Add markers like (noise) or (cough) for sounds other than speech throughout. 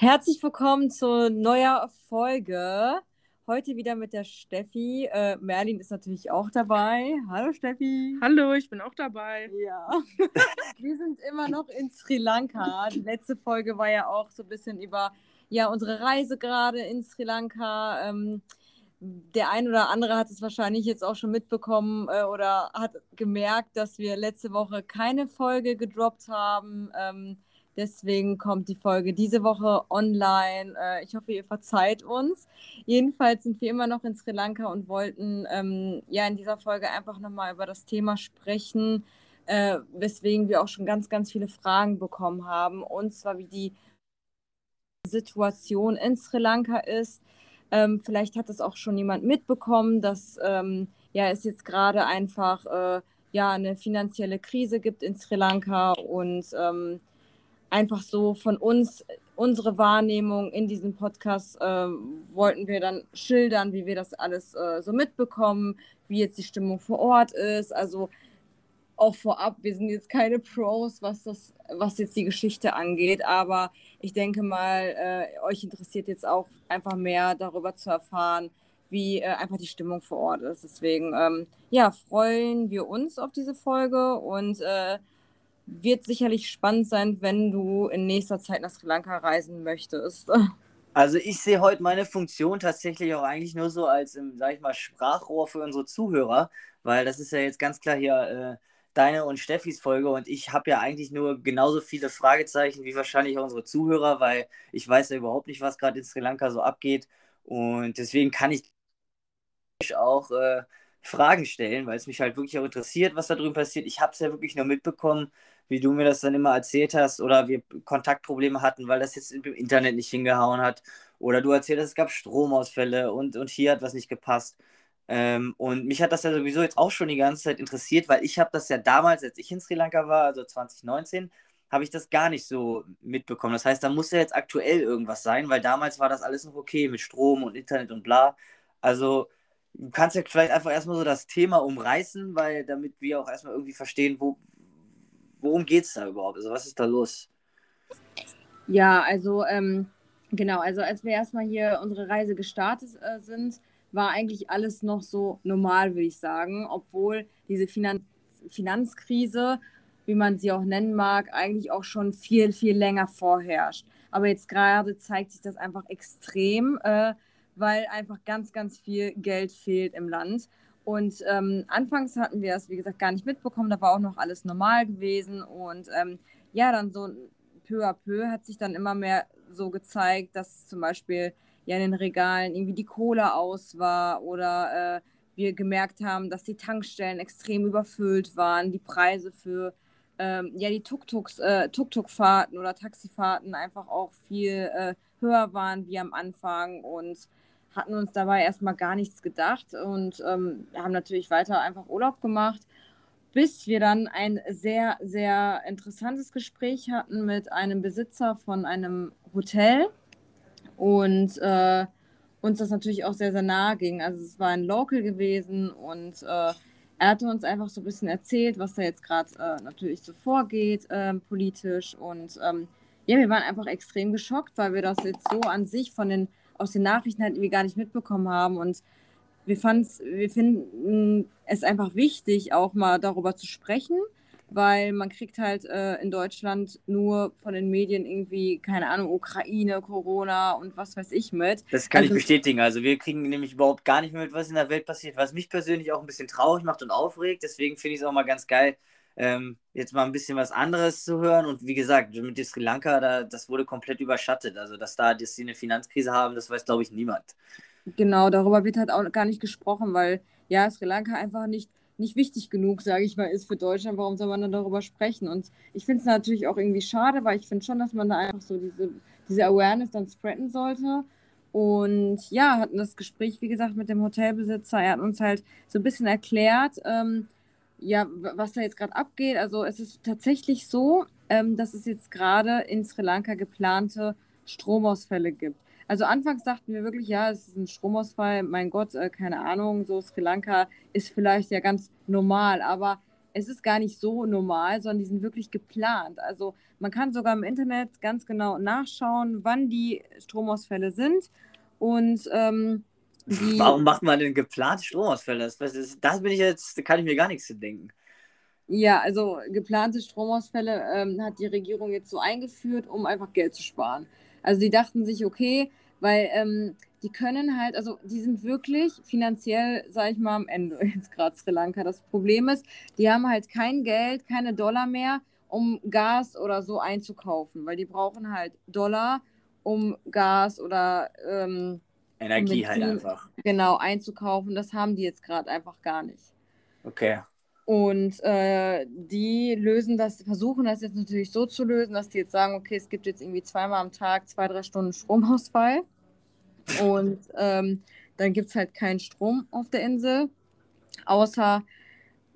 Herzlich willkommen zur neuer Folge. Heute wieder mit der Steffi. Äh, Merlin ist natürlich auch dabei. Hallo Steffi. Hallo, ich bin auch dabei. Ja. (laughs) Wir sind immer noch in Sri Lanka. Die letzte Folge war ja auch so ein bisschen über ja, unsere Reise gerade in Sri Lanka. Ähm, der ein oder andere hat es wahrscheinlich jetzt auch schon mitbekommen äh, oder hat gemerkt, dass wir letzte Woche keine Folge gedroppt haben. Ähm, Deswegen kommt die Folge diese Woche online. Äh, ich hoffe, ihr verzeiht uns. Jedenfalls sind wir immer noch in Sri Lanka und wollten ähm, ja in dieser Folge einfach nochmal über das Thema sprechen, äh, weswegen wir auch schon ganz, ganz viele Fragen bekommen haben. Und zwar, wie die Situation in Sri Lanka ist. Ähm, vielleicht hat es auch schon jemand mitbekommen, dass ähm, ja, es jetzt gerade einfach äh, ja, eine finanzielle Krise gibt in Sri Lanka und ähm, einfach so von uns, unsere Wahrnehmung in diesem Podcast äh, wollten wir dann schildern, wie wir das alles äh, so mitbekommen, wie jetzt die Stimmung vor Ort ist. Also auch vorab, wir sind jetzt keine Pros, was das, was jetzt die Geschichte angeht, aber ich denke mal, äh, euch interessiert jetzt auch einfach mehr darüber zu erfahren, wie äh, einfach die Stimmung vor Ort ist. Deswegen, ähm, ja, freuen wir uns auf diese Folge und äh, wird sicherlich spannend sein, wenn du in nächster Zeit nach Sri Lanka reisen möchtest. Also ich sehe heute meine Funktion tatsächlich auch eigentlich nur so als, ähm, sag ich mal, Sprachrohr für unsere Zuhörer, weil das ist ja jetzt ganz klar hier äh, deine und Steffis Folge und ich habe ja eigentlich nur genauso viele Fragezeichen wie wahrscheinlich auch unsere Zuhörer, weil ich weiß ja überhaupt nicht, was gerade in Sri Lanka so abgeht und deswegen kann ich auch äh, Fragen stellen, weil es mich halt wirklich auch interessiert, was da drüben passiert. Ich habe es ja wirklich nur mitbekommen, wie du mir das dann immer erzählt hast, oder wir Kontaktprobleme hatten, weil das jetzt im Internet nicht hingehauen hat. Oder du erzählt hast, es gab Stromausfälle und, und hier hat was nicht gepasst. Ähm, und mich hat das ja sowieso jetzt auch schon die ganze Zeit interessiert, weil ich habe das ja damals, als ich in Sri Lanka war, also 2019, habe ich das gar nicht so mitbekommen. Das heißt, da muss ja jetzt aktuell irgendwas sein, weil damals war das alles noch okay mit Strom und Internet und bla. Also du kannst ja vielleicht einfach erstmal so das Thema umreißen, weil damit wir auch erstmal irgendwie verstehen, wo, worum geht es da überhaupt? Also was ist da los? Ja, also ähm, genau, also als wir erstmal hier unsere Reise gestartet äh, sind, war eigentlich alles noch so normal, würde ich sagen, obwohl diese Finan Finanzkrise, wie man sie auch nennen mag, eigentlich auch schon viel, viel länger vorherrscht. Aber jetzt gerade zeigt sich das einfach extrem, äh, weil einfach ganz, ganz viel Geld fehlt im Land. Und ähm, anfangs hatten wir es, wie gesagt, gar nicht mitbekommen. Da war auch noch alles normal gewesen. Und ähm, ja, dann so peu à peu hat sich dann immer mehr so gezeigt, dass zum Beispiel ja in den Regalen irgendwie die Cola aus war oder äh, wir gemerkt haben, dass die Tankstellen extrem überfüllt waren, die Preise für ähm, ja die Tuk-Tuks, äh, Tuk-Tuk-Fahrten oder Taxifahrten einfach auch viel äh, höher waren wie am Anfang und hatten uns dabei erstmal gar nichts gedacht und ähm, haben natürlich weiter einfach Urlaub gemacht, bis wir dann ein sehr, sehr interessantes Gespräch hatten mit einem Besitzer von einem Hotel und äh, uns das natürlich auch sehr, sehr nahe ging. Also es war ein Local gewesen und äh, er hatte uns einfach so ein bisschen erzählt, was da jetzt gerade äh, natürlich so vorgeht ähm, politisch und ähm, ja, wir waren einfach extrem geschockt, weil wir das jetzt so an sich von den aus den Nachrichten halt irgendwie gar nicht mitbekommen haben. Und wir, wir finden es einfach wichtig, auch mal darüber zu sprechen, weil man kriegt halt äh, in Deutschland nur von den Medien irgendwie, keine Ahnung, Ukraine, Corona und was weiß ich mit. Das kann also, ich bestätigen. Also wir kriegen nämlich überhaupt gar nicht mehr mit, was in der Welt passiert, was mich persönlich auch ein bisschen traurig macht und aufregt. Deswegen finde ich es auch mal ganz geil, ähm, jetzt mal ein bisschen was anderes zu hören. Und wie gesagt, mit Sri Lanka, da, das wurde komplett überschattet. Also, dass da dass sie eine Finanzkrise haben, das weiß, glaube ich, niemand. Genau, darüber wird halt auch gar nicht gesprochen, weil ja, Sri Lanka einfach nicht, nicht wichtig genug, sage ich mal, ist für Deutschland. Warum soll man dann darüber sprechen? Und ich finde es natürlich auch irgendwie schade, weil ich finde schon, dass man da einfach so diese, diese Awareness dann spreaden sollte. Und ja, hatten das Gespräch, wie gesagt, mit dem Hotelbesitzer. Er hat uns halt so ein bisschen erklärt, ähm, ja, was da jetzt gerade abgeht. Also es ist tatsächlich so, ähm, dass es jetzt gerade in Sri Lanka geplante Stromausfälle gibt. Also anfangs dachten wir wirklich, ja, es ist ein Stromausfall, mein Gott, äh, keine Ahnung, so Sri Lanka ist vielleicht ja ganz normal, aber es ist gar nicht so normal, sondern die sind wirklich geplant. Also man kann sogar im Internet ganz genau nachschauen, wann die Stromausfälle sind. Und ähm, die, (laughs) Warum macht man denn geplante Stromausfälle? Das, das, das bin ich jetzt, da kann ich mir gar nichts zu denken. Ja, also geplante Stromausfälle ähm, hat die Regierung jetzt so eingeführt, um einfach Geld zu sparen. Also die dachten sich, okay, weil ähm, die können halt, also die sind wirklich finanziell, sag ich mal, am Ende (laughs) jetzt gerade Sri Lanka. Das Problem ist, die haben halt kein Geld, keine Dollar mehr, um Gas oder so einzukaufen, weil die brauchen halt Dollar, um Gas oder ähm, Energie halt einfach. Genau, einzukaufen. Das haben die jetzt gerade einfach gar nicht. Okay. Und äh, die lösen das, versuchen das jetzt natürlich so zu lösen, dass die jetzt sagen, okay, es gibt jetzt irgendwie zweimal am Tag zwei, drei Stunden Stromausfall. Und ähm, dann gibt es halt keinen Strom auf der Insel, außer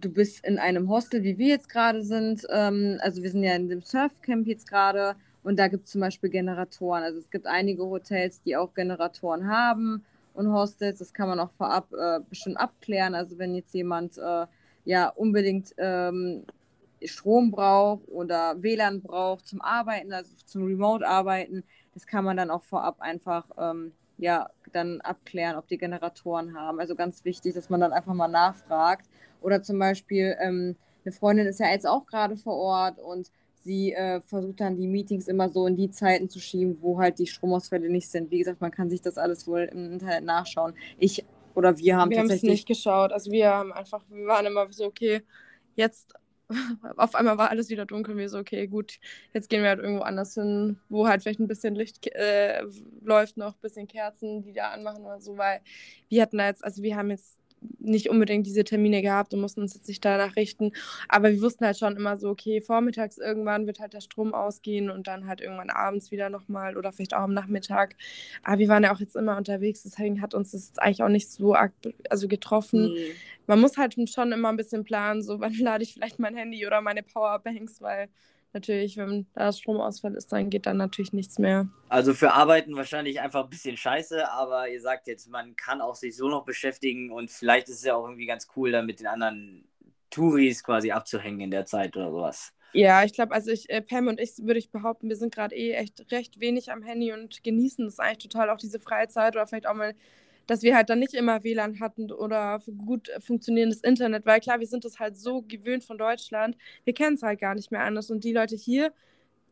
du bist in einem Hostel, wie wir jetzt gerade sind. Ähm, also wir sind ja in dem Surfcamp jetzt gerade und da gibt es zum Beispiel Generatoren. Also es gibt einige Hotels, die auch Generatoren haben und Hostels. Das kann man auch vorab äh, bestimmt abklären. Also wenn jetzt jemand äh, ja unbedingt ähm, Strom braucht oder WLAN braucht zum Arbeiten, also zum Remote-Arbeiten, das kann man dann auch vorab einfach ähm, ja, dann abklären, ob die Generatoren haben. Also ganz wichtig, dass man dann einfach mal nachfragt. Oder zum Beispiel, ähm, eine Freundin ist ja jetzt auch gerade vor Ort und sie äh, versucht dann die Meetings immer so in die Zeiten zu schieben, wo halt die Stromausfälle nicht sind. Wie gesagt, man kann sich das alles wohl im Internet nachschauen. Ich oder wir haben wir tatsächlich. Wir haben es nicht geschaut. Also wir haben einfach, wir waren immer so, okay, jetzt (laughs) auf einmal war alles wieder dunkel. Wir so, okay, gut, jetzt gehen wir halt irgendwo anders hin, wo halt vielleicht ein bisschen Licht äh, läuft, noch ein bisschen Kerzen, die da anmachen oder so, weil wir hatten da jetzt, also wir haben jetzt nicht unbedingt diese Termine gehabt und mussten uns jetzt nicht danach richten. Aber wir wussten halt schon immer so, okay, vormittags irgendwann wird halt der Strom ausgehen und dann halt irgendwann abends wieder nochmal oder vielleicht auch am Nachmittag. Aber wir waren ja auch jetzt immer unterwegs, deswegen hat uns das eigentlich auch nicht so also getroffen. Nee. Man muss halt schon immer ein bisschen planen, so wann lade ich vielleicht mein Handy oder meine Powerbanks, weil natürlich, wenn da Stromausfall ist, dann geht dann natürlich nichts mehr. Also für Arbeiten wahrscheinlich einfach ein bisschen scheiße, aber ihr sagt jetzt, man kann auch sich so noch beschäftigen und vielleicht ist es ja auch irgendwie ganz cool, dann mit den anderen Touris quasi abzuhängen in der Zeit oder sowas. Ja, ich glaube, also ich, äh, Pam und ich würde ich behaupten, wir sind gerade eh echt recht wenig am Handy und genießen das eigentlich total auch diese Freizeit oder vielleicht auch mal dass wir halt dann nicht immer WLAN hatten oder gut funktionierendes Internet, weil klar, wir sind das halt so gewöhnt von Deutschland, wir kennen es halt gar nicht mehr anders. Und die Leute hier,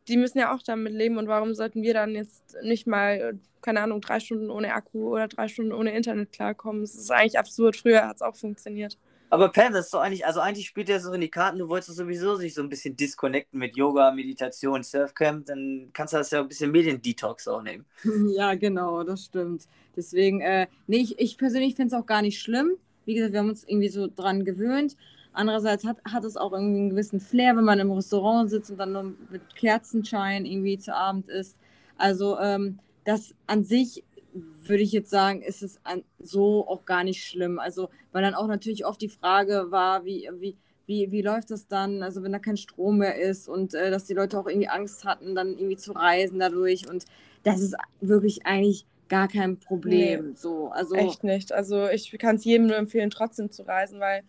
die müssen ja auch damit leben. Und warum sollten wir dann jetzt nicht mal, keine Ahnung, drei Stunden ohne Akku oder drei Stunden ohne Internet klarkommen? Das ist eigentlich absurd. Früher hat es auch funktioniert. Aber Pam, das ist doch eigentlich, also eigentlich spielt der so in die Karten, du wolltest sowieso sich so ein bisschen disconnecten mit Yoga, Meditation, Surfcamp, dann kannst du das ja ein bisschen Mediendetox auch nehmen. (laughs) Ja, genau, das stimmt. Deswegen, äh, nee, ich, ich persönlich finde es auch gar nicht schlimm. Wie gesagt, wir haben uns irgendwie so dran gewöhnt. Andererseits hat, hat es auch irgendwie einen gewissen Flair, wenn man im Restaurant sitzt und dann nur mit Kerzenschein irgendwie zu Abend isst. Also ähm, das an sich würde ich jetzt sagen, ist es an, so auch gar nicht schlimm. Also, weil dann auch natürlich oft die Frage war, wie, wie, wie, wie läuft das dann, also wenn da kein Strom mehr ist und äh, dass die Leute auch irgendwie Angst hatten, dann irgendwie zu reisen dadurch. Und das ist wirklich eigentlich gar kein Problem. Nee, so, also, echt nicht. Also ich kann es jedem nur empfehlen, trotzdem zu reisen, weil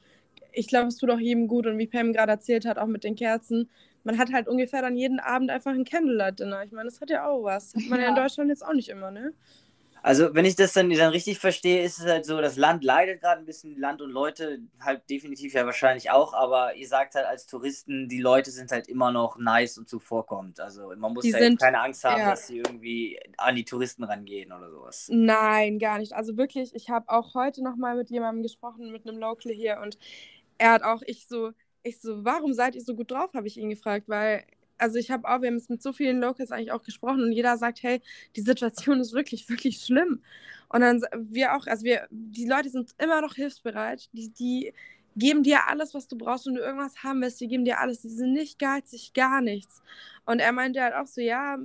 ich glaube, es tut auch jedem gut. Und wie Pam gerade erzählt hat, auch mit den Kerzen, man hat halt ungefähr dann jeden Abend einfach ein Candlelight-Dinner. Ich meine, das hat ja auch was. Hat man ja. ja in Deutschland jetzt auch nicht immer, ne? Also, wenn ich das dann, dann richtig verstehe, ist es halt so, das Land leidet gerade ein bisschen, Land und Leute halt definitiv ja wahrscheinlich auch, aber ihr sagt halt als Touristen, die Leute sind halt immer noch nice und zuvorkommend. Also, man muss halt keine Angst haben, ja. dass sie irgendwie an die Touristen rangehen oder sowas. Nein, gar nicht. Also wirklich, ich habe auch heute nochmal mit jemandem gesprochen, mit einem Local hier und er hat auch, ich so, ich so, warum seid ihr so gut drauf, habe ich ihn gefragt, weil also ich habe auch, wir haben es mit so vielen Locals eigentlich auch gesprochen und jeder sagt, hey, die Situation ist wirklich, (laughs) wirklich schlimm. Und dann wir auch, also wir, die Leute sind immer noch hilfsbereit, die, die geben dir alles, was du brauchst, wenn du irgendwas haben willst, die geben dir alles, die sind nicht geizig, gar nichts. Und er meinte halt auch so, ja,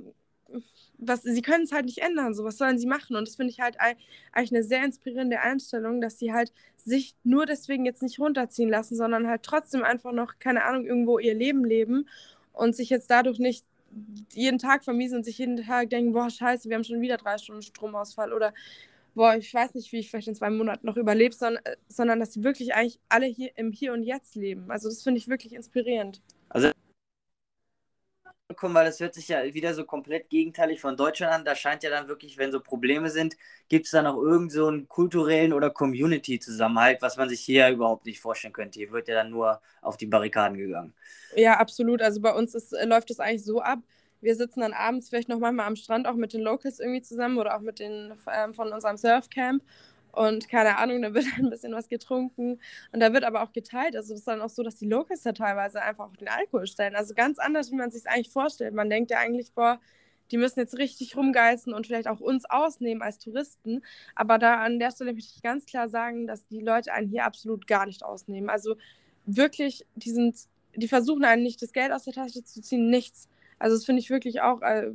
was, sie können es halt nicht ändern, so was sollen sie machen? Und das finde ich halt eigentlich eine sehr inspirierende Einstellung, dass sie halt sich nur deswegen jetzt nicht runterziehen lassen, sondern halt trotzdem einfach noch, keine Ahnung, irgendwo ihr Leben leben und sich jetzt dadurch nicht jeden Tag vermiesen und sich jeden Tag denken, boah, scheiße, wir haben schon wieder drei Stunden Stromausfall oder boah, ich weiß nicht, wie ich vielleicht in zwei Monaten noch überlebe, sondern, äh, sondern dass sie wirklich eigentlich alle hier im Hier und Jetzt leben. Also das finde ich wirklich inspirierend. Also weil das hört sich ja wieder so komplett gegenteilig von Deutschland an. Da scheint ja dann wirklich, wenn so Probleme sind, gibt es dann auch irgend so einen kulturellen oder Community-Zusammenhalt, was man sich hier überhaupt nicht vorstellen könnte. Hier wird ja dann nur auf die Barrikaden gegangen. Ja, absolut. Also bei uns ist, läuft es eigentlich so ab, wir sitzen dann abends vielleicht noch manchmal am Strand auch mit den Locals irgendwie zusammen oder auch mit den ähm, von unserem Surfcamp. Und keine Ahnung, da wird (laughs) ein bisschen was getrunken. Und da wird aber auch geteilt. Also es ist dann auch so, dass die Locals da teilweise einfach auch den Alkohol stellen. Also ganz anders, wie man sich eigentlich vorstellt. Man denkt ja eigentlich, boah, die müssen jetzt richtig rumgeißen und vielleicht auch uns ausnehmen als Touristen. Aber da an der Stelle möchte ich ganz klar sagen, dass die Leute einen hier absolut gar nicht ausnehmen. Also wirklich, die sind, die versuchen einen nicht das Geld aus der Tasche zu ziehen, nichts. Also das finde ich wirklich auch, äh,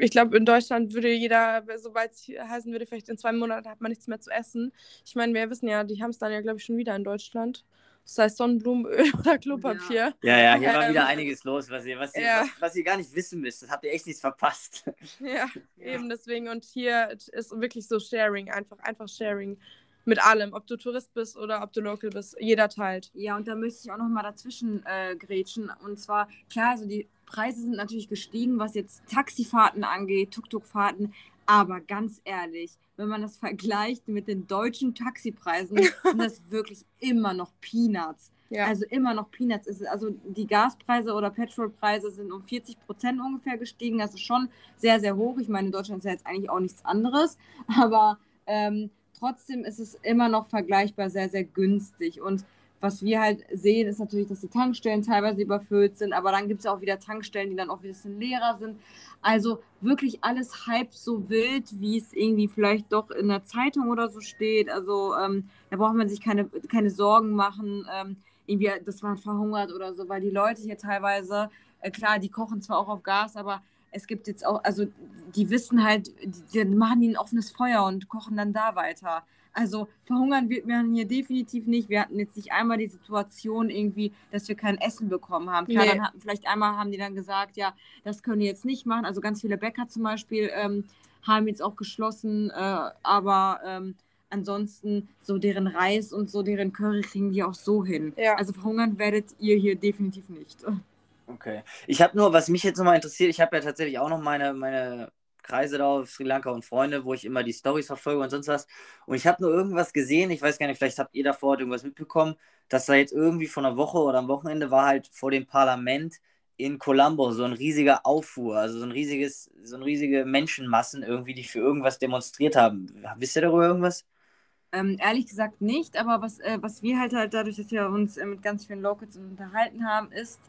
ich glaube, in Deutschland würde jeder, sobald es heißen würde, vielleicht in zwei Monaten hat man nichts mehr zu essen. Ich meine, wir wissen ja, die haben es dann ja, glaube ich, schon wieder in Deutschland. Das heißt Sonnenblumenöl (laughs) oder Klopapier. Ja, ja, hier ähm, war wieder einiges los, was ihr, was, ihr, ja. was, was, ihr gar nicht wissen müsst. Das habt ihr echt nichts verpasst. Ja, (laughs) ja, eben deswegen. Und hier ist wirklich so Sharing, einfach, einfach Sharing mit allem, ob du Tourist bist oder ob du Local bist. Jeder teilt. Ja, und da müsste ich auch noch mal dazwischen äh, grätschen. Und zwar, klar, also die Preise sind natürlich gestiegen, was jetzt Taxifahrten angeht, Tuk-Tuk-Fahrten. Aber ganz ehrlich, wenn man das vergleicht mit den deutschen Taxipreisen, (laughs) sind das wirklich immer noch Peanuts. Ja. Also immer noch Peanuts. Ist, also die Gaspreise oder Petrolpreise sind um 40 Prozent ungefähr gestiegen. Das ist schon sehr, sehr hoch. Ich meine, in Deutschland ist ja jetzt eigentlich auch nichts anderes. Aber ähm, trotzdem ist es immer noch vergleichbar sehr, sehr günstig. Und was wir halt sehen, ist natürlich, dass die Tankstellen teilweise überfüllt sind, aber dann gibt es ja auch wieder Tankstellen, die dann auch ein bisschen leerer sind. Also wirklich alles halb so wild, wie es irgendwie vielleicht doch in der Zeitung oder so steht. Also ähm, da braucht man sich keine, keine Sorgen machen, ähm, irgendwie, dass man verhungert oder so, weil die Leute hier teilweise, äh, klar, die kochen zwar auch auf Gas, aber es gibt jetzt auch, also die wissen halt, die, die machen ein offenes Feuer und kochen dann da weiter. Also verhungern wird man hier definitiv nicht. Wir hatten jetzt nicht einmal die Situation irgendwie, dass wir kein Essen bekommen haben. Klar, nee. dann hatten vielleicht einmal haben die dann gesagt, ja, das können die jetzt nicht machen. Also ganz viele Bäcker zum Beispiel ähm, haben jetzt auch geschlossen, äh, aber ähm, ansonsten so deren Reis und so deren Curry kriegen die auch so hin. Ja. Also verhungern werdet ihr hier definitiv nicht. Okay. Ich habe nur, was mich jetzt nochmal interessiert, ich habe ja tatsächlich auch noch meine, meine Kreise da auf Sri Lanka und Freunde, wo ich immer die Stories verfolge und sonst was. Und ich habe nur irgendwas gesehen, ich weiß gar nicht, vielleicht habt ihr davor irgendwas mitbekommen, dass da jetzt irgendwie von einer Woche oder am Wochenende war halt vor dem Parlament in Colombo so ein riesiger Auffuhr, also so ein riesiges, so ein riesige Menschenmassen irgendwie, die für irgendwas demonstriert haben. Wisst ihr darüber irgendwas? Ähm, ehrlich gesagt nicht, aber was, äh, was wir halt halt dadurch, dass wir uns äh, mit ganz vielen Locals unterhalten haben, ist,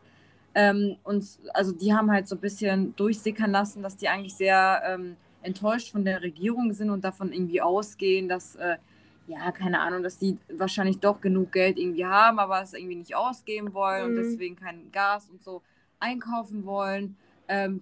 ähm, und also die haben halt so ein bisschen durchsickern lassen, dass die eigentlich sehr ähm, enttäuscht von der Regierung sind und davon irgendwie ausgehen, dass, äh, ja, keine Ahnung, dass die wahrscheinlich doch genug Geld irgendwie haben, aber es irgendwie nicht ausgeben wollen mhm. und deswegen kein Gas und so einkaufen wollen. Ähm,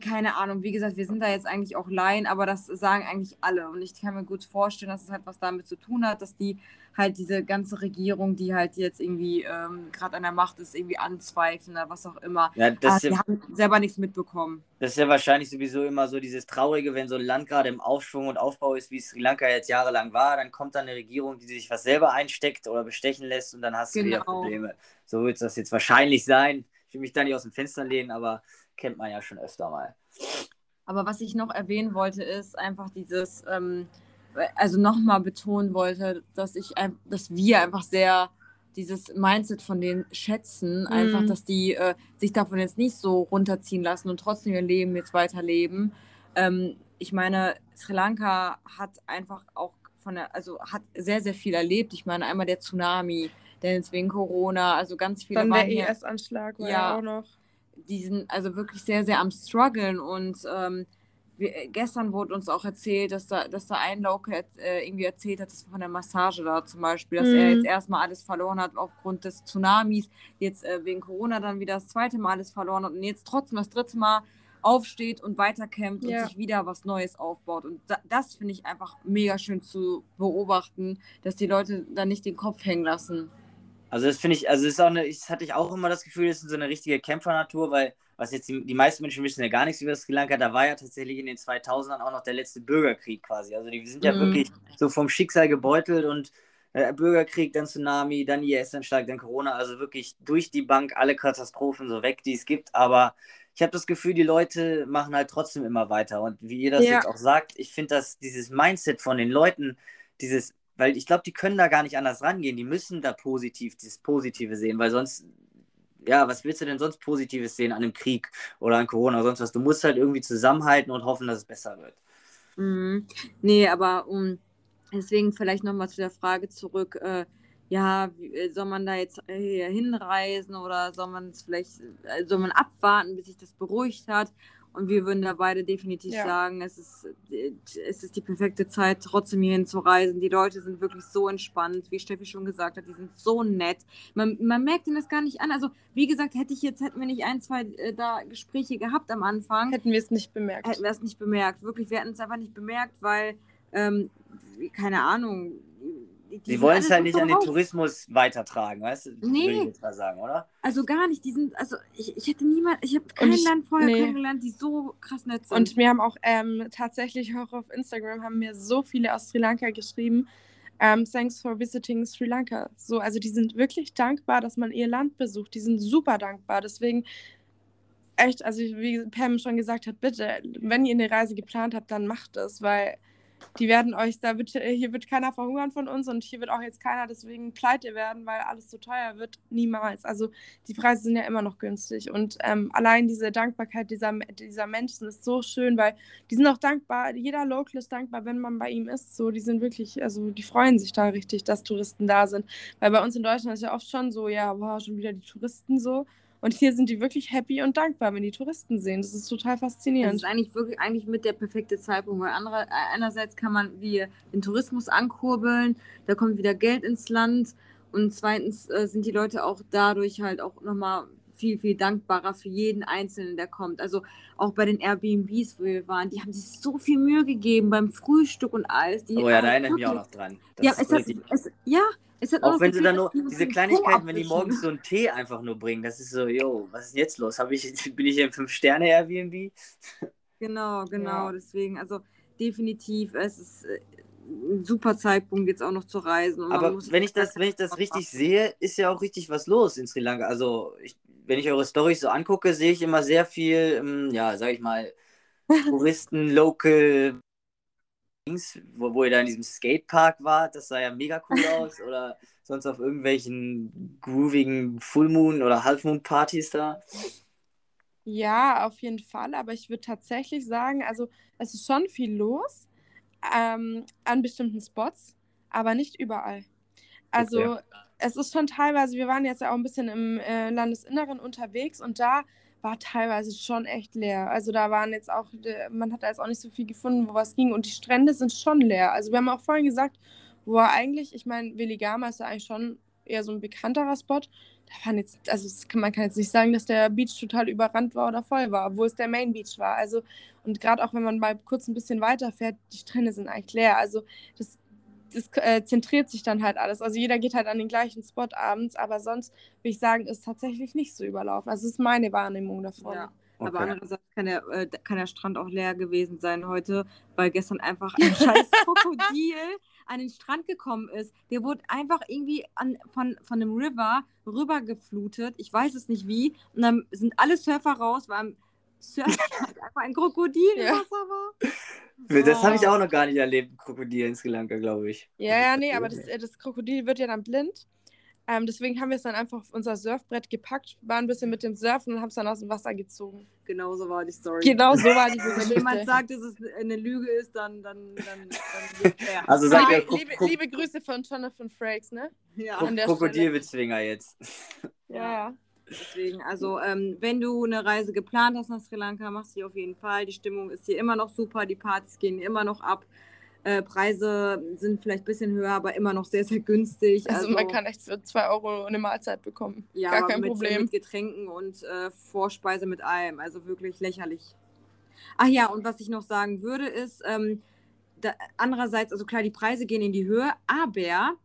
keine Ahnung, wie gesagt, wir sind da jetzt eigentlich auch Laien, aber das sagen eigentlich alle. Und ich kann mir gut vorstellen, dass es halt was damit zu tun hat, dass die halt diese ganze Regierung, die halt jetzt irgendwie ähm, gerade an der Macht ist, irgendwie anzweifeln oder was auch immer. Ja, das die ja, haben selber nichts mitbekommen. Das ist ja wahrscheinlich sowieso immer so dieses Traurige, wenn so ein Land gerade im Aufschwung und Aufbau ist, wie Sri Lanka jetzt jahrelang war, dann kommt dann eine Regierung, die sich was selber einsteckt oder bestechen lässt und dann hast du genau. wieder Probleme. So wird das jetzt wahrscheinlich sein. Ich will mich da nicht aus dem Fenster lehnen, aber kennt man ja schon öfter mal. Aber was ich noch erwähnen wollte, ist einfach dieses, ähm, also nochmal betonen wollte, dass ich, dass wir einfach sehr dieses Mindset von denen schätzen, mhm. einfach, dass die äh, sich davon jetzt nicht so runterziehen lassen und trotzdem ihr Leben jetzt weiterleben. Ähm, ich meine, Sri Lanka hat einfach auch von der, also hat sehr, sehr viel erlebt. Ich meine, einmal der Tsunami, denn jetzt wegen Corona, also ganz viele. Dann der ES-Anschlag war ja, ja auch noch die sind also wirklich sehr, sehr am struggeln und ähm, wir, gestern wurde uns auch erzählt, dass da, dass da ein Local äh, irgendwie erzählt hat, dass von der Massage da zum Beispiel, dass mhm. er jetzt erstmal alles verloren hat aufgrund des Tsunamis, jetzt äh, wegen Corona dann wieder das zweite Mal alles verloren hat und jetzt trotzdem das dritte Mal aufsteht und weiterkämpft ja. und sich wieder was Neues aufbaut. Und da, das finde ich einfach mega schön zu beobachten, dass die Leute da nicht den Kopf hängen lassen. Also das finde ich, also das ist auch eine, ich hatte ich auch immer das Gefühl, das ist so eine richtige Kämpfernatur, weil was jetzt die, die meisten Menschen wissen ja gar nichts über Sri Lanka, da war ja tatsächlich in den 2000ern auch noch der letzte Bürgerkrieg quasi. Also die sind ja mhm. wirklich so vom Schicksal gebeutelt und äh, Bürgerkrieg, dann Tsunami, dann IS-Anschlag, dann Corona, also wirklich durch die Bank alle Katastrophen so weg, die es gibt. Aber ich habe das Gefühl, die Leute machen halt trotzdem immer weiter. Und wie ihr das ja. jetzt auch sagt, ich finde, dass dieses Mindset von den Leuten, dieses, weil ich glaube, die können da gar nicht anders rangehen. Die müssen da positiv, dieses Positive sehen, weil sonst ja, was willst du denn sonst Positives sehen an einem Krieg oder an Corona oder sonst was? Du musst halt irgendwie zusammenhalten und hoffen, dass es besser wird. Mhm. Nee, aber um deswegen vielleicht nochmal zu der Frage zurück, äh, ja, äh, soll man da jetzt hier hinreisen oder soll man es vielleicht, äh, soll man abwarten, bis sich das beruhigt hat? Und wir würden da beide definitiv ja. sagen, es ist, es ist die perfekte Zeit, trotzdem hier hinzureisen. Die Leute sind wirklich so entspannt, wie Steffi schon gesagt hat, die sind so nett. Man, man merkt ihnen das gar nicht an. Also, wie gesagt, hätte ich jetzt, hätten wir nicht ein, zwei äh, da Gespräche gehabt am Anfang. Hätten wir es nicht bemerkt. Hätten wir es nicht bemerkt. Wirklich, wir hätten es einfach nicht bemerkt, weil, ähm, keine Ahnung, die Sie wollen es halt nicht an den Tourismus weitertragen, weißt du? Nee. Würde ich jetzt mal sagen, oder? Also gar nicht. Die sind, also ich, ich hätte niemand, ich habe kein ich, Land vorher nee. kennengelernt, die so krass nett sind. Und mir haben auch ähm, tatsächlich auch auf Instagram haben mir so viele aus Sri Lanka geschrieben. Um, ähm, thanks for visiting Sri Lanka. So, also die sind wirklich dankbar, dass man ihr Land besucht. Die sind super dankbar. Deswegen echt, also wie Pam schon gesagt hat, bitte, wenn ihr eine Reise geplant habt, dann macht es, weil die werden euch, da wird, hier wird keiner verhungern von uns und hier wird auch jetzt keiner deswegen pleite werden, weil alles so teuer wird. Niemals. Also die Preise sind ja immer noch günstig. Und ähm, allein diese Dankbarkeit dieser, dieser Menschen ist so schön, weil die sind auch dankbar, jeder Local ist dankbar, wenn man bei ihm ist. So, die sind wirklich, also die freuen sich da richtig, dass Touristen da sind. Weil bei uns in Deutschland ist ja oft schon so, ja, boah, schon wieder die Touristen so. Und hier sind die wirklich happy und dankbar, wenn die Touristen sehen. Das ist total faszinierend. Das ist eigentlich wirklich eigentlich mit der perfekte Zeitpunkt, weil andere, einerseits kann man wie den Tourismus ankurbeln, da kommt wieder Geld ins Land und zweitens äh, sind die Leute auch dadurch halt auch nochmal viel, viel dankbarer für jeden Einzelnen, der kommt. Also auch bei den Airbnbs, wo wir waren, die haben sich so viel Mühe gegeben beim Frühstück und alles. Die oh ja, da erinnere ich mich auch noch dran. Das ja, es hat, es, ja, auch wenn sie dann nur diese Kleinigkeiten, wenn die morgens so einen Tee einfach nur bringen, das ist so, yo, was ist denn jetzt los? ich, (laughs) bin ich hier im Fünf-Sterne-Airbnb? Genau, genau, ja. deswegen, also definitiv, es ist äh, ein super Zeitpunkt jetzt auch noch zu reisen. Aber wenn ich das, wenn ich das richtig sehe, ist ja auch richtig was los in Sri Lanka. Also ich, wenn ich eure Storys so angucke, sehe ich immer sehr viel, ähm, ja, sag ich mal, (laughs) Touristen, Local wo, wo ihr da in diesem Skatepark wart, das sah ja mega cool (laughs) aus. Oder sonst auf irgendwelchen groovigen Full Moon oder Half Moon Partys da. Ja, auf jeden Fall. Aber ich würde tatsächlich sagen, also es ist schon viel los ähm, an bestimmten Spots, aber nicht überall. Also okay. Es ist schon teilweise, wir waren jetzt ja auch ein bisschen im äh, Landesinneren unterwegs und da war teilweise schon echt leer. Also da waren jetzt auch, man hat da jetzt auch nicht so viel gefunden, wo was ging. Und die Strände sind schon leer. Also wir haben auch vorhin gesagt, wo eigentlich, ich meine, Veligama ist ja eigentlich schon eher so ein bekannterer Spot. Da waren jetzt, also kann, man kann jetzt nicht sagen, dass der Beach total überrannt war oder voll war, wo es der Main Beach war. Also, und gerade auch wenn man mal kurz ein bisschen weiter fährt, die Strände sind eigentlich leer. Also das das äh, zentriert sich dann halt alles. Also jeder geht halt an den gleichen Spot abends, aber sonst würde ich sagen, ist tatsächlich nicht so überlaufen. Also das ist meine Wahrnehmung davon. Ja. Okay. Aber andererseits kann der, äh, kann der Strand auch leer gewesen sein heute, weil gestern einfach ein (laughs) scheiß Krokodil an den Strand gekommen ist. Der wurde einfach irgendwie an, von, von einem River rübergeflutet. Ich weiß es nicht wie. Und dann sind alle Surfer raus, weil Surfen (laughs) einfach ein Krokodil im Wasser war. Das habe ich auch noch gar nicht erlebt, ein Krokodil in Sri Lanka, glaube ich. Ja, ja, nee, aber das, äh, das Krokodil wird ja dann blind. Ähm, deswegen haben wir es dann einfach auf unser Surfbrett gepackt, waren ein bisschen mit dem Surfen und haben es dann aus dem Wasser gezogen. Genau so war die Story. Genau so war die Geschichte. (laughs) Wenn jemand sagt, dass es eine Lüge ist, dann, dann, dann, dann (laughs) Also sagt ja, liebe, liebe, Grüße von Jonathan Frakes, ne? Ja. Krokodilwitzwinger jetzt. Ja, ja. Deswegen, also ähm, wenn du eine Reise geplant hast nach Sri Lanka, machst du die auf jeden Fall. Die Stimmung ist hier immer noch super, die Partys gehen immer noch ab. Äh, Preise sind vielleicht ein bisschen höher, aber immer noch sehr, sehr günstig. Also, also man kann echt für 2 Euro eine Mahlzeit bekommen. Ja, Gar kein mit, Problem. Mit Getränken und äh, Vorspeise mit allem. Also wirklich lächerlich. Ach ja, und was ich noch sagen würde, ist, ähm, da, andererseits, also klar, die Preise gehen in die Höhe, aber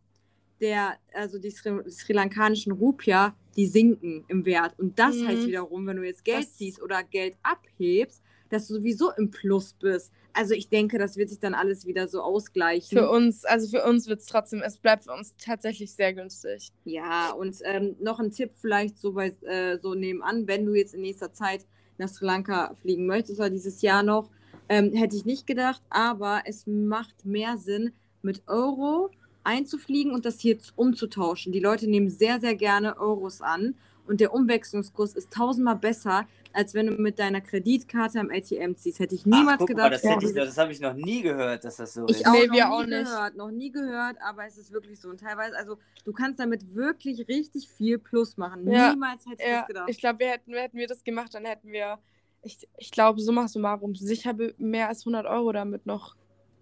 der, also die Sri, Sri Lankanischen Rupia, die sinken im Wert. Und das Mhm. heißt wiederum, wenn du jetzt Geld Das- ziehst oder Geld abhebst, dass du sowieso im Plus bist. Also ich denke, das wird sich dann alles wieder so ausgleichen. Für uns, also für uns wird es trotzdem, es bleibt für uns tatsächlich sehr günstig. Ja, und ähm, noch ein Tipp vielleicht so bei äh, so nebenan, wenn du jetzt in nächster Zeit nach Sri Lanka fliegen möchtest oder dieses Jahr noch, ähm, hätte ich nicht gedacht, aber es macht mehr Sinn, mit Euro einzufliegen und das hier umzutauschen. Die Leute nehmen sehr, sehr gerne Euros an und der Umwechslungskurs ist tausendmal besser, als wenn du mit deiner Kreditkarte am ATM ziehst. Hätte ich niemals Ach, guck gedacht. mal, das, dass hätte ich, das habe ich noch nie gehört, dass das so ich ist. auch Nee, noch wir nie auch nicht. gehört, noch nie gehört, aber es ist wirklich so. Und teilweise, also du kannst damit wirklich richtig viel Plus machen. Ja, Niemals hätte ich Ja, das gedacht. ich glaube, wir hätten, hätten wir das gemacht, dann hätten wir, ich, ich glaube, summa summarum, sicher mehr als 100 Euro damit noch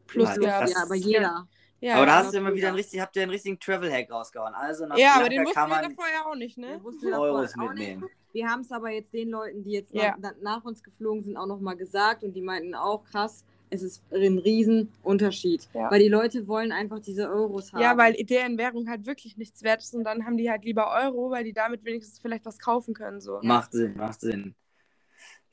plus Ja, gehabt. ja, aber jeder. Ja, aber da hast du immer wieder einen richtig, habt ihr einen richtigen Travel-Hack rausgehauen. Also nach ja, aber den wussten wir vorher auch nicht, ne? Wir wussten davon Euros auch nicht. mitnehmen. Wir haben es aber jetzt den Leuten, die jetzt Ja. nach, nach uns geflogen sind, auch nochmal gesagt und die meinten auch krass, es ist ein Riesenunterschied. Ja. Weil die Leute wollen einfach diese Euros haben. Ja, weil deren Währung halt wirklich nichts wert ist und dann haben die halt lieber Euro, weil die damit wenigstens vielleicht was kaufen können. So. Macht Sinn, macht Sinn.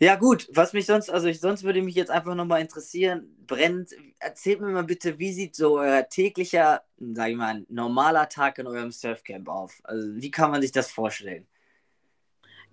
Ja, gut, was mich sonst, also ich, sonst würde mich jetzt einfach nochmal interessieren, brennt, erzählt mir mal bitte, wie sieht so euer täglicher, sag ich mal, normaler Tag in eurem Surfcamp auf? Also wie kann man sich das vorstellen?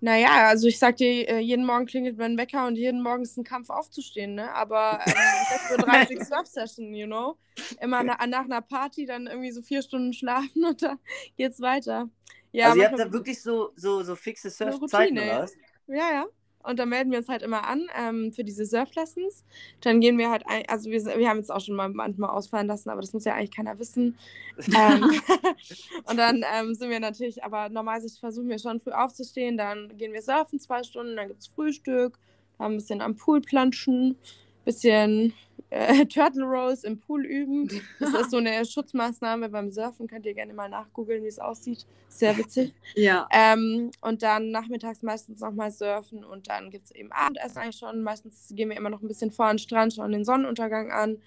Naja, also ich sag dir, äh, jeden Morgen klingelt mein Wecker und jeden Morgen ist ein Kampf aufzustehen, ne? Aber ähm, 6.30 Uhr (laughs) Surf-Session, you know? Immer na, nach einer Party dann irgendwie so vier Stunden schlafen (laughs) und dann geht's weiter. Ja, also ihr habt da wirklich so, so, so fixe Surfzeiten oder was? Ja, ja. Und dann melden wir uns halt immer an ähm, für diese Surf-Lessons. Dann gehen wir halt, ein, also wir, wir haben jetzt auch schon mal manchmal ausfallen lassen, aber das muss ja eigentlich keiner wissen. (laughs) ähm, (laughs) und dann ähm, sind wir natürlich, aber normalerweise versuchen wir schon früh aufzustehen. Dann gehen wir surfen zwei Stunden, dann gibt es Frühstück, dann ein bisschen am Pool planschen, bisschen äh, (laughs) Turtle Rose im Pool üben. (laughs) Das ist so eine Schutzmaßnahme beim Surfen. Könnt ihr gerne mal nachgoogeln, wie es aussieht. Sehr witzig. (laughs) ja. Ähm, und dann nachmittags meistens nochmal surfen und dann gibt es eben Abendessen eigentlich schon. Meistens gehen wir immer noch ein bisschen vor an den Strand, schauen den Sonnenuntergang an.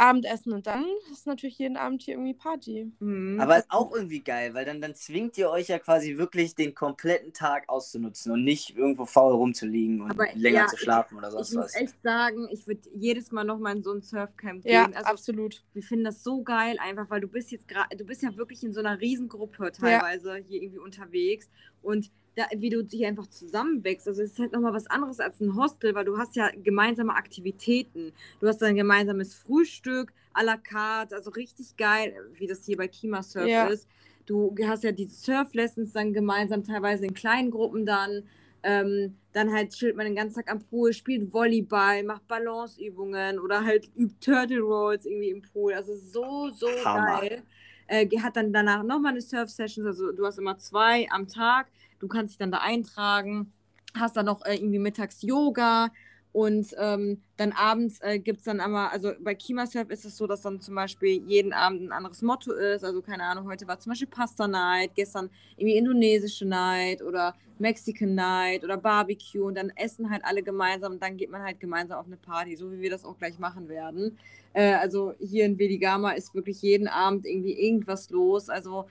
Abendessen und dann ist natürlich jeden Abend hier irgendwie Party. Mhm. Aber ist auch irgendwie geil, weil dann, dann zwingt ihr euch ja quasi wirklich den kompletten Tag auszunutzen und nicht irgendwo faul rumzuliegen und Aber länger ja, zu schlafen oder ich sonst muss was. echt sagen, ich würde jedes Mal nochmal in so ein Surfcamp Ja, gehen. Also absolut. wir finden das so geil, einfach weil du bist jetzt gerade, du bist ja wirklich in so einer Riesengruppe teilweise hier irgendwie unterwegs und da, wie du dich einfach zusammenwächst. Also es ist halt nochmal was anderes als ein Hostel, weil du hast ja gemeinsame Aktivitäten. Du hast ein gemeinsames Frühstück à la carte, also richtig geil, wie das hier bei Kima Surf Ja. ist. Du hast ja diese Surf-Lessons dann gemeinsam, teilweise in kleinen Gruppen dann. Ähm, dann halt chillt man den ganzen Tag am Pool, spielt Volleyball, macht Balanceübungen oder halt übt Turtle Rolls irgendwie im Pool. Also so, so Hammer. geil. Äh, hat dann danach nochmal eine Surf-Session, also du hast immer zwei am Tag. Du kannst dich dann da eintragen, hast dann noch äh, irgendwie mittags Yoga und ähm, dann abends äh, gibt es dann aber, also bei Kima Surf ist es so, dass dann zum Beispiel jeden Abend ein anderes Motto ist. Also keine Ahnung, heute war zum Beispiel Pasta Night, gestern irgendwie indonesische Night oder Mexican Night oder Barbecue und dann essen halt alle gemeinsam und dann geht man halt gemeinsam auf eine Party, so wie wir das auch gleich machen werden. Äh, also hier in Veligama ist wirklich jeden Abend irgendwie irgendwas los. Also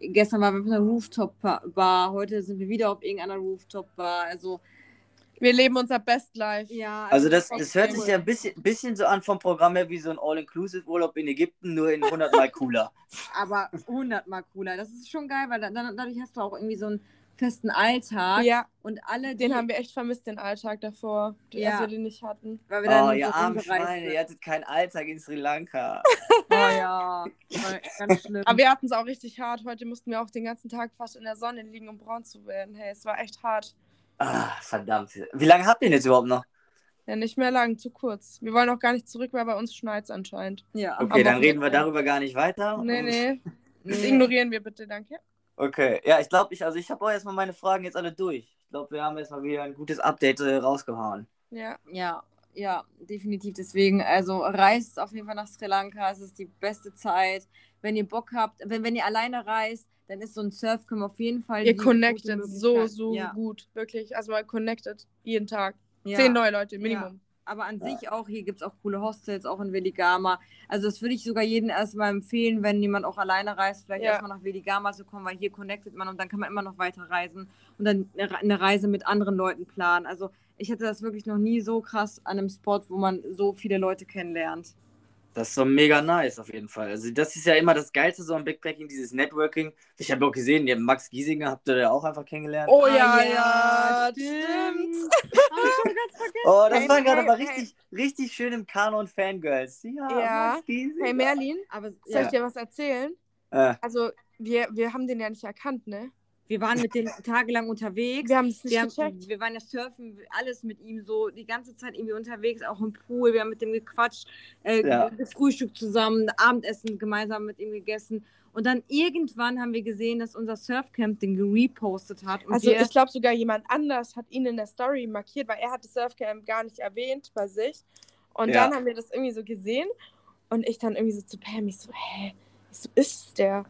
gestern waren wir auf einer Rooftop-Bar, heute sind wir wieder auf irgendeiner Rooftop-Bar. Also Wir leben unser Best Life. ja. Also das, trotzdem das hört sich ja ein bisschen, bisschen so an vom Programm her wie so ein All-Inclusive-Urlaub in Ägypten, nur in 100 Mal cooler. (laughs) aber hundertmal cooler. Das ist schon geil, weil dann, dadurch hast du auch irgendwie so einen festen Alltag Ja, und alle, den die- haben wir echt vermisst, den Alltag davor, Ja. als wir den nicht hatten. weil wir dann Oh, ihr armen Schweine, ihr hattet keinen Alltag in Sri Lanka. Oh (laughs) ja, ganz schlimm. Aber wir hatten es auch richtig hart. Heute mussten wir auch den ganzen Tag fast in der Sonne liegen, um braun zu werden. Hey, es war echt hart. Ah, verdammt. Wie lange habt ihr denn jetzt überhaupt noch? Ja, nicht mehr lang, zu kurz. Wir wollen auch gar nicht zurück, weil bei uns schneit es anscheinend. ja. Okay, Aber dann reden wir darüber gar nicht weiter. Nee, nee. (laughs) Das ignorieren wir bitte, danke. Okay, ja, ich glaube, ich, also ich habe auch erstmal meine Fragen jetzt alle durch. Ich glaube, wir haben erstmal wieder ein gutes Update äh, rausgehauen. Ja. Ja, ja, definitiv. Deswegen, also reist auf jeden Fall nach Sri Lanka. Es ist die beste Zeit. Wenn ihr Bock habt, wenn, wenn ihr alleine reist, dann ist so ein Surfcamp auf jeden Fall Ihr connectet so, so ja. gut. Wirklich. Also man connectet jeden Tag. Ja. Zehn neue Leute, Minimum. aber an ja. sich auch, hier gibt es auch coole Hostels, auch in Veligama. Also das würde ich sogar jedem erstmal empfehlen, wenn jemand auch alleine reist, vielleicht ja. erstmal nach Veligama zu kommen, weil hier connectet man und dann kann man immer noch weiter reisen und dann eine Reise mit anderen Leuten planen. Also ich hatte das wirklich noch nie so krass an einem Spot, wo man so viele Leute kennenlernt. Das ist so mega nice auf jeden Fall. Also das ist ja immer das Geilste so am Backpacking, dieses Networking. Ich habe auch gesehen, ihr Max Giesinger habt ihr ja auch einfach kennengelernt. Oh ja, ah, ja, ja, stimmt. (laughs) (laughs) oh, das hey, war gerade hey, aber richtig, hey. richtig schön im Kanon Fangirls. Ja, ja. Max Giesinger. Hey Merlin, aber, soll ja. ich dir was erzählen? Äh. Also wir, wir haben den ja nicht erkannt, ne? Wir waren mit dem tagelang unterwegs. Wir haben es nicht wir, gecheckt. wir waren ja surfen, alles mit ihm so die ganze Zeit irgendwie unterwegs, auch im Pool. Wir haben mit dem gequatscht, äh, ja. Frühstück zusammen, Abendessen gemeinsam mit ihm gegessen. Und dann irgendwann haben wir gesehen, dass unser Surfcamp den gerepostet hat. also ich glaube sogar jemand anders hat ihn in der Story markiert, weil er hat das Surfcamp gar nicht erwähnt bei sich. Und ja. dann haben wir das irgendwie so gesehen und ich dann irgendwie so zu Pam, ich so, hä, so ist es der?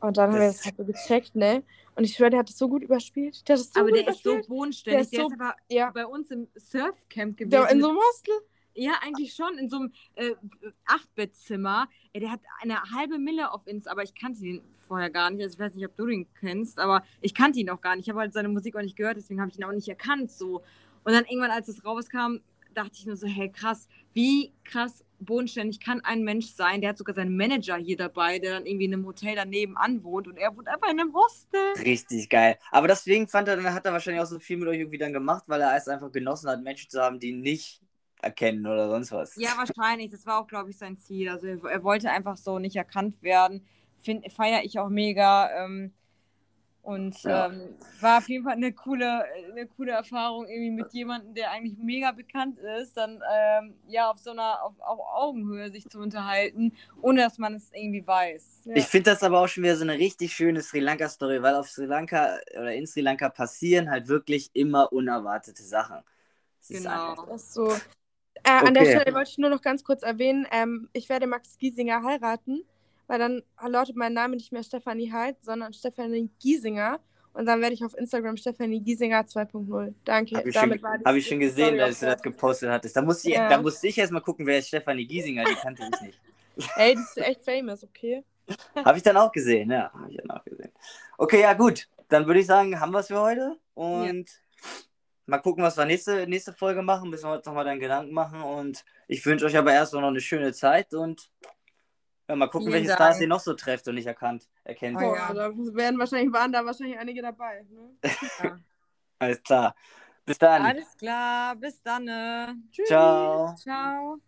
Und dann das haben wir das halt so gecheckt, ne? Und ich schwöre, der hat es so gut überspielt. Der so aber der überspielt. ist so bodenständig. Der ist, der so, ist aber ja. bei uns im Surfcamp gewesen. Der in so einem Hostel? Ja, eigentlich schon, in so einem äh, Achtbettzimmer. Ja, der hat eine halbe Mille auf Insta, aber ich kannte ihn vorher gar nicht. Also ich weiß nicht, ob du ihn kennst, aber ich kannte ihn auch gar nicht. Ich habe halt seine Musik auch nicht gehört, deswegen habe ich ihn auch nicht erkannt. So. Und dann irgendwann, als es rauskam, dachte ich nur so, hey krass, wie krass bodenständig kann ein Mensch sein. Der hat sogar seinen Manager hier dabei, der dann irgendwie in einem Hotel daneben anwohnt und er wohnt einfach in einem Hostel. Richtig geil. Aber deswegen fand er, dann hat er wahrscheinlich auch so viel mit euch irgendwie dann gemacht, weil er es einfach genossen hat, Menschen zu haben, die ihn nicht erkennen oder sonst was. Ja, wahrscheinlich. Das war auch, glaube ich, sein Ziel. Also er, er, wollte einfach so nicht erkannt werden. Feiere ich auch mega. Ähm, und ja. ähm, war auf jeden Fall eine coole, eine coole Erfahrung, irgendwie mit jemandem, der eigentlich mega bekannt ist, dann ähm, ja auf so einer auf, auf, Augenhöhe sich zu unterhalten, ohne dass man es irgendwie weiß. Ja. Ich finde das aber auch schon wieder so eine richtig schöne Sri Lanka-Story, weil auf Sri Lanka oder in Sri Lanka passieren halt wirklich immer unerwartete Sachen. Das genau. Ist das ist so. Äh, okay. An der Stelle wollte ich nur noch ganz kurz erwähnen, ähm, ich werde Max Giesinger heiraten weil dann lautet mein Name nicht mehr Stefanie Heid, sondern Stefanie Giesinger. Und dann werde ich auf Instagram Stefanie Giesinger 2.0. Danke. Habe ich, schon, hab ich schon gesehen, dass du das gepostet hattest. Da musste ich, ja. da musste ich erstmal gucken, wer ist Stefanie Giesinger, die kannte ich nicht. (laughs) Ey, die ist echt famous, okay? Habe ich dann auch gesehen, ja. Habe ich dann auch gesehen. Okay, ja gut. Dann würde ich sagen, haben wir es für heute. Und ja. mal gucken, was wir nächste, nächste Folge machen. Müssen wir uns nochmal dann Gedanken machen. Und ich wünsche euch aber erstmal noch eine schöne Zeit und ja, mal gucken, welche Stars ihr noch so trefft und nicht erkannt, erkennt. Oh, ja. Da werden wahrscheinlich, waren da wahrscheinlich einige dabei. Ne? Ja. (laughs) Alles klar. Bis dann. Alles klar, bis dann. Tschüss. Ciao. Ciao.